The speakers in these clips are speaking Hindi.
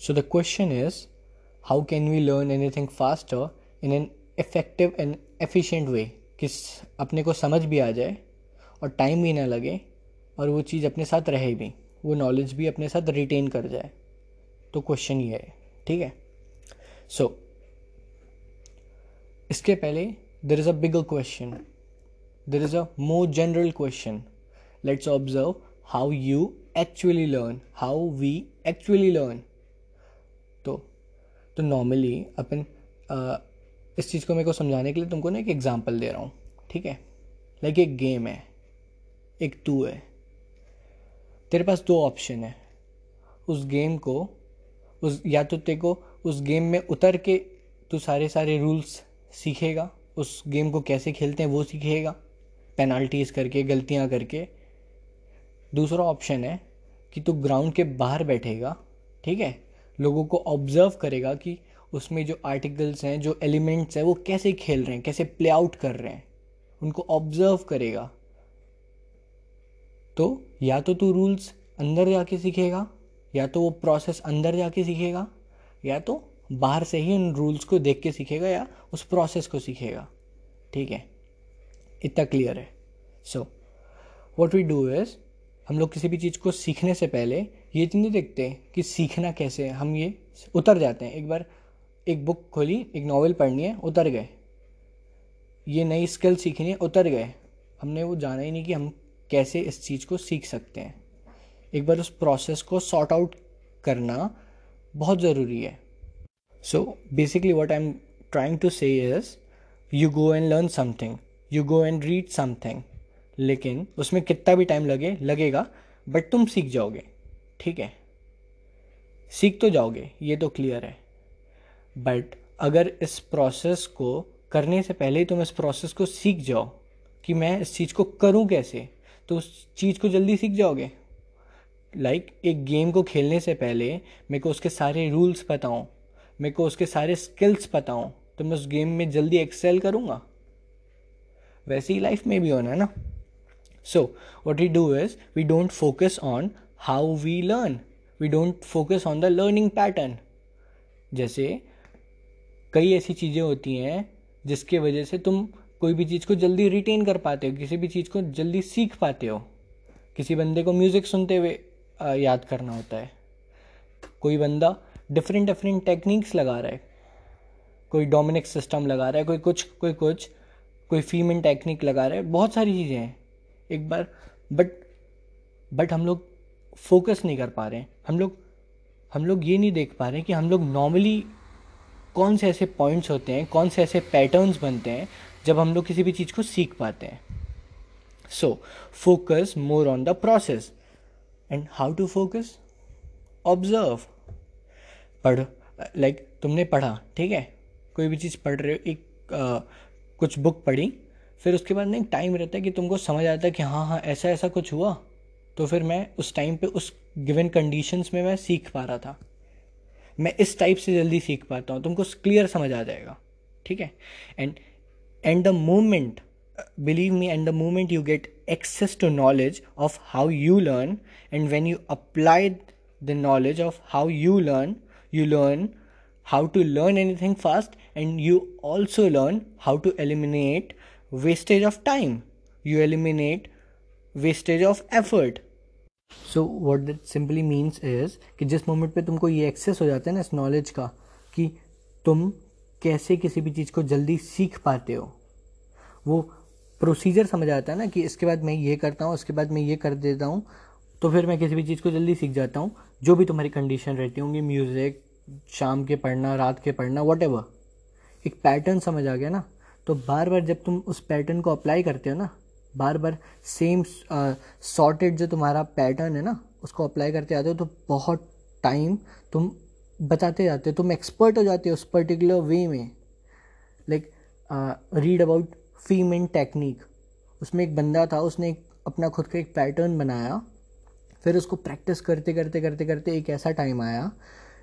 So the question is how can we learn anything faster in an effective and efficient way? किस अपने को समझ भी आ जाए और टाइम भी ना लगे और वो चीज़ अपने साथ रहे भी वो नॉलेज भी अपने साथ रिटेन कर जाए। तो क्वेश्चन ये है ठीक है? सो so, इसके पहले there is a bigger question there is a more general question let's observe how you actually learn how we actually learn तो नॉर्मली अपन इस चीज़ को मेरे को समझाने के लिए तुमको ना एक एग्ज़ाम्पल दे रहा हूँ, ठीक है? लाइक एक गेम है, एक तू है। तेरे पास दो ऑप्शन है। उस गेम को, उस, या तो तेरे को उस गेम में उतर के तू सारे सारे रूल्स सीखेगा, उस गेम को कैसे खेलते हैं वो सीखेगा पेनाल्टीज करके, गलतियाँ करके। दूसरा ऑप्शन है कि तू ग्राउंड के बाहर बैठेगा, ठीक है? लोगों को ऑब्ज़र्व करेगा कि उसमें जो आर्टिकल्स हैं, जो एलिमेंट्स हैं, वो कैसे खेल रहे हैं, कैसे प्ले आउट कर रहे हैं। उनको ऑब्ज़र्व करेगा। तो या तो तू रूल्स अंदर जाके सीखेगा, या तो वो प्रोसेस अंदर जाके सीखेगा, या तो बाहर से ही उन रूल्स को देख के सीखेगा, या उस प्रोसेस को सीखेगा। ठीक है? इतना क्लियर है। So what we do is हम लोग किसी भी चीज़ को सीखने से पहले ये तो नहीं देखते कि सीखना कैसे है। हम ये उतर जाते हैं। एक बार एक बुक खोली, एक नावल पढ़नी है, उतर गए। ये नई स्किल सीखनी है, उतर गए। हमने वो जाना ही नहीं कि हम कैसे इस चीज़ को सीख सकते हैं। एक बार उस प्रोसेस को सॉर्ट आउट करना बहुत ज़रूरी है। So basically what I am trying to say you go and learn something you go and read something लेकिन उसमें कितना भी टाइम लगे, लगेगा बट तुम सीख जाओगे। ठीक है? सीख तो जाओगे ये तो क्लियर है। बट अगर इस प्रोसेस को करने से पहले ही तुम इस प्रोसेस को सीख जाओ कि मैं इस चीज़ को करूँ कैसे तो उस चीज़ को जल्दी सीख जाओगे। लाइक like, एक गेम को खेलने से पहले मेरे को उसके सारे रूल्स पता हों मेरे को उसके सारे स्किल्स पता हों तो मैं उस गेम में जल्दी एक्सेल करूँगा। वैसे ही लाइफ में भी होना है ना। So what we do is we don't focus on how we learn we don't focus on the learning pattern जैसे कई ऐसी चीज़ें होती हैं जिसके वजह से तुम कोई भी चीज़ को जल्दी रिटेन कर पाते हो, किसी भी चीज़ को जल्दी सीख पाते हो। किसी बंदे को म्यूज़िक सुनते हुए याद करना होता है। कोई बंदा डिफरेंट डिफरेंट टेक्निक्स लगा रहा है। कोई डोमिनिक सिस्टम लगा रहा है, कोई कुछ कोई कुछ, कोई फीमेन टेक्निक लगा रहा है। बहुत सारी चीज़ें हैं। एक बार बट बट हम लोग फोकस नहीं कर पा रहे हैं। हम लोग हम लोग ये नहीं देख पा रहे हैं कि हम लोग नॉर्मली कौन से ऐसे पॉइंट्स होते हैं कौन से ऐसे पैटर्न्स बनते हैं जब हम लोग किसी भी चीज़ को सीख पाते हैं। So focus more on the process and how to focus observe पढ़ लाइक तुमने पढ़ा ठीक है? कोई भी चीज़ पढ़ रहे हो एक आ, कुछ बुक पढ़ी फिर उसके बाद ना एक टाइम रहता है कि तुमको समझ आता है कि हाँ हाँ ऐसा ऐसा कुछ हुआ। तो फिर मैं उस टाइम पे उस गिवन कंडीशंस में मैं सीख पा रहा था। मैं इस टाइप से जल्दी सीख पाता हूँ। तुमको क्लियर समझ आ जाएगा। ठीक है? And and the moment believe me and the moment you get access to knowledge of how you learn and when you apply the knowledge of how you learn you learn how to learn anything fast and you also learn how to eliminate wastage of time. You eliminate wastage of effort so what that simply means is कि जिस मोमेंट पे तुमको ये एक्सेस हो जाता है ना इस नॉलेज का कि तुम कैसे किसी भी चीज़ को जल्दी सीख पाते हो। वो प्रोसीजर समझ आता है ना कि इसके बाद मैं ये करता हूँ उसके बाद मैं ये कर देता हूँ तो फिर मैं किसी भी चीज़ को जल्दी सीख जाता हूँ। जो भी तुम्हारी कंडीशन रहती होंगी म्यूज़िक शाम के पढ़ना, रात के पढ़ना वट एक पैटर्न समझ आ गया ना? तो बार बार जब तुम उस पैटर्न को अप्लाई करते हो ना बार बार सेम सॉर्टेड जो तुम्हारा पैटर्न है ना, उसको अप्लाई करते जाते हो तो बहुत टाइम तुम बताते जाते हो, तुम एक्सपर्ट हो जाते हो उस पर्टिकुलर वे में। Like read about Feynman technique उसमें एक बंदा था, उसने एक, अपना खुद का एक पैटर्न बनाया, फिर उसको प्रैक्टिस करते करते करते करते एक ऐसा टाइम आया,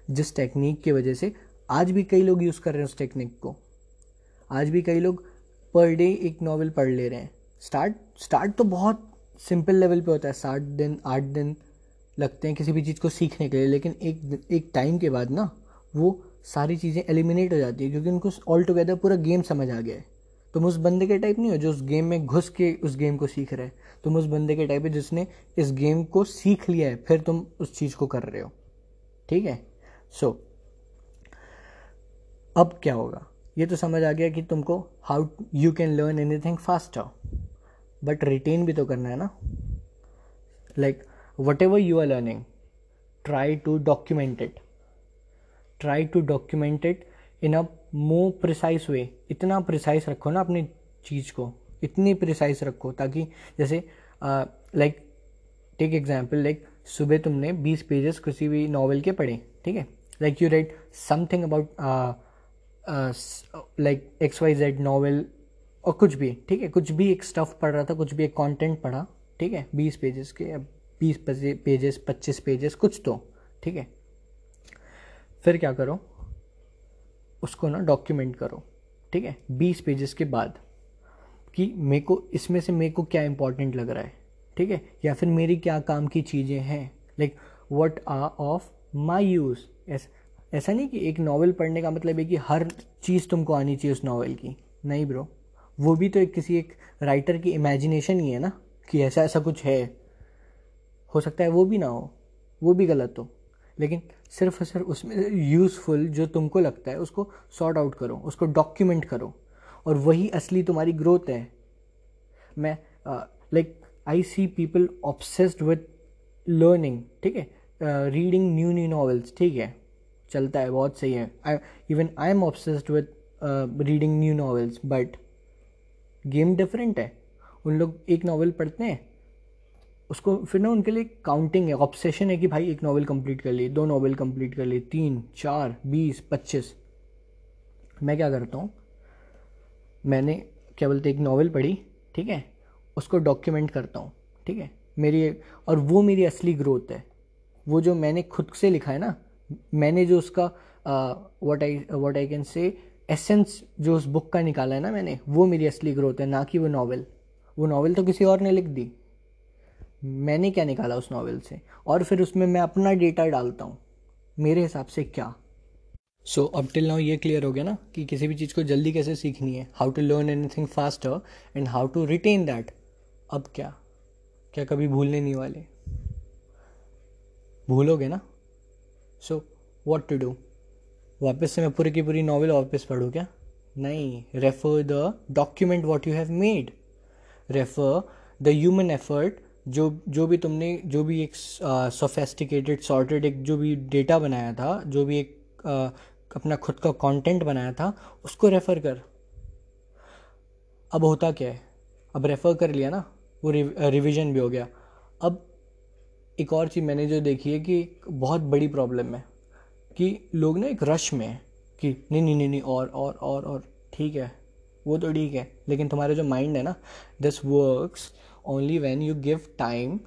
जिस टेक्निक की वजह से आज भी कई लोग यूज़ कर रहे हैं उस टेक्निक को। आज भी कई लोग पर डे एक नॉवल पढ़ ले रहे हैं। स्टार्ट स्टार्ट तो बहुत सिंपल लेवल पे होता है सात दिन आठ दिन लगते हैं किसी भी चीज़ को सीखने के लिए लेकिन एक एक टाइम के बाद ना वो सारी चीज़ें एलिमिनेट हो जाती है क्योंकि उनको ऑल टुगेदर पूरा गेम समझ आ गया है। तुम उस बंदे के टाइप नहीं हो जो उस गेम में घुस के उस गेम को सीख रहे हैं। तुम उस बंदे के टाइप है जिसने इस गेम को सीख लिया है फिर तुम उस चीज़ को कर रहे हो। ठीक है? सो so, अब क्या होगा? ये तो समझ आ गया कि तुमको how you can learn anything faster but retain भी तो करना है ना? Like whatever you are learning try to document it try to document it in a more precise way इतना प्रिसाइज रखो ना अपनी चीज़ को. इतनी प्रिसाइज रखो ताकि जैसे लाइक टेक एग्ज़ाम्पल लाइक सुबह तुमने बीस पेजेस किसी भी नावल के पढ़े, ठीक है? Like you write something about like X Y Z novel और कुछ भी, ठीक है? कुछ भी एक स्टफ़ पढ़ रहा था, कुछ भी एक कंटेंट पढ़ा, ठीक है? बीस पेजेस के या बीस पेजेस पच्चीस पेजेस कुछ तो ठीक है? फिर क्या करो? उसको ना डॉक्यूमेंट करो, ठीक है? बीस पेजेस के बाद कि मेरे को, इसमें से मेरे को क्या इंपॉर्टेंट लग रहा है, ठीक है? या फिर मेरी क्या काम की चीज़ें हैं? Like what are of my use ऐसा नहीं कि एक नावल पढ़ने का मतलब है कि हर चीज़ तुमको आनी चाहिए उस नावल की। नहीं ब्रो वो भी तो एक किसी एक राइटर की इमेजिनेशन ही है ना, कि ऐसा ऐसा कुछ है। हो सकता है वो भी ना हो। वो भी गलत हो। लेकिन सिर्फ़ और सिर्फ़ उसमें यूज़फुल जो तुमको लगता है, उसको सॉर्ट आउट करो, उसको डॉक्यूमेंट करो। और वही असली तुम्हारी ग्रोथ है। मैं like I see people obsessed with learning ठीक है? रीडिंग न्यू न्यू नॉवेल्स ठीक है? चलता है, बहुत सही है। I even I am obsessed with reading new novels but game different है। उन लोग एक नावल पढ़ते हैं, उसको फिर ना उनके लिए काउंटिंग है ऑब्सेशन है कि भाई एक नावल कंप्लीट कर ली दो नावल कंप्लीट कर ली तीन, चार, बीस, पच्चीस। मैं क्या करता हूँ, मैंने क्या बोलते एक नावल पढ़ी, ठीक है? उसको डॉक्यूमेंट करता हूँ, ठीक है? मेरी, और वो मेरी असली ग्रोथ है। वो जो मैंने खुद से लिखा है ना मैंने जो उसका what I what I can say essence जो उस बुक का निकाला है ना मैंने, वो मेरी असली ग्रोथ है, ना कि वो नावल वो नावल तो किसी और ने लिख दी. मैंने क्या निकाला उस नावल से? और फिर उसमें मैं अपना डेटा डालता हूँ. मेरे हिसाब से क्या? सो अब टिल नाउ ये क्लियर हो गया ना कि किसी भी चीज़ को जल्दी कैसे सीखनी है? How to learn anything faster and how to retain that अब क्या? क्या कभी भूलने नहीं वाले? भूलोगे ना? सो वॉट टू डू वापस से मैं पूरी की पूरी नॉवल वापस पढ़ूँ क्या? नहीं refer the document what you have made refer the human effort जो जो भी तुमने जो भी एक सोफेस्टिकेटेड सॉर्टेड एक जो भी डेटा बनाया था जो भी एक uh, अपना खुद का कंटेंट बनाया था उसको रेफ़र कर। अब होता क्या है? अब रेफ़र कर लिया ना वो रिविज़न भी हो गया। अब एक और चीज़ मैंने जो देखी है कि बहुत बड़ी प्रॉब्लम है कि लोग ना एक रश में है कि नहीं नहीं नहीं नहीं, और और और और, ठीक है, वो तो ठीक है, लेकिन तुम्हारा जो माइंड है ना this works only when you give time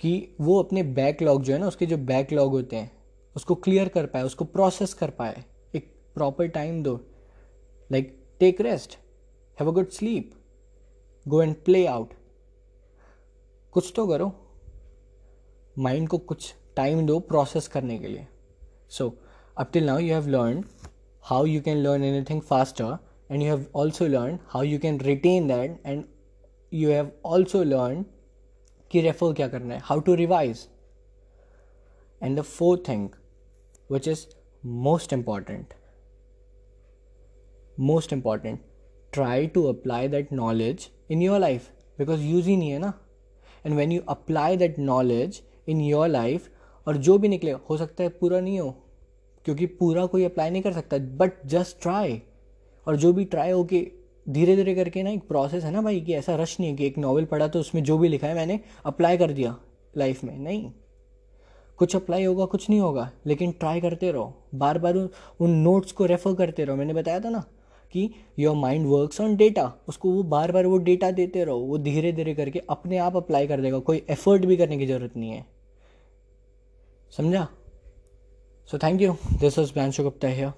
कि वो अपने बैकलॉग जो है ना, उसके जो बैकलॉग होते हैं, उसको क्लियर कर पाए, उसको प्रोसेस कर पाए, एक प्रॉपर टाइम दो। Like take rest have a good sleep go and play out कुछ तो करो। माइंड को कुछ टाइम दो प्रोसेस करने के लिए. So up till now you have learn how you can learn anything faster and you have also learn how you can retain that and you have also learn कि रेफर क्या करना है how to revise and the fourth thing which is most important most important try to apply that knowledge in your life because use ही नहीं है ना? And when you apply that knowledge in your life और जो भी निकले, हो सकता है पूरा नहीं हो, क्योंकि पूरा कोई अप्लाई नहीं कर सकता बट जस्ट ट्राई और जो भी ट्राई हो कि धीरे धीरे करके ना एक प्रोसेस है ना भाई, कि ऐसा रश नहीं है कि एक नॉवल पढ़ा तो उसमें जो भी लिखा है मैंने अप्लाई कर दिया लाइफ में। नहीं। कुछ अप्लाई होगा, कुछ नहीं होगा, लेकिन ट्राई करते रहो। बार बार उन नोट्स को रेफर करते रहो। मैंने बताया था ना कि your mind works on data उसको वो बार बार वो डेटा देते रहो। वो धीरे धीरे करके अपने आप अप्लाई कर देगा। कोई एफर्ट भी करने की ज़रूरत नहीं है। समझा? So thank you this was Branshu Gupta here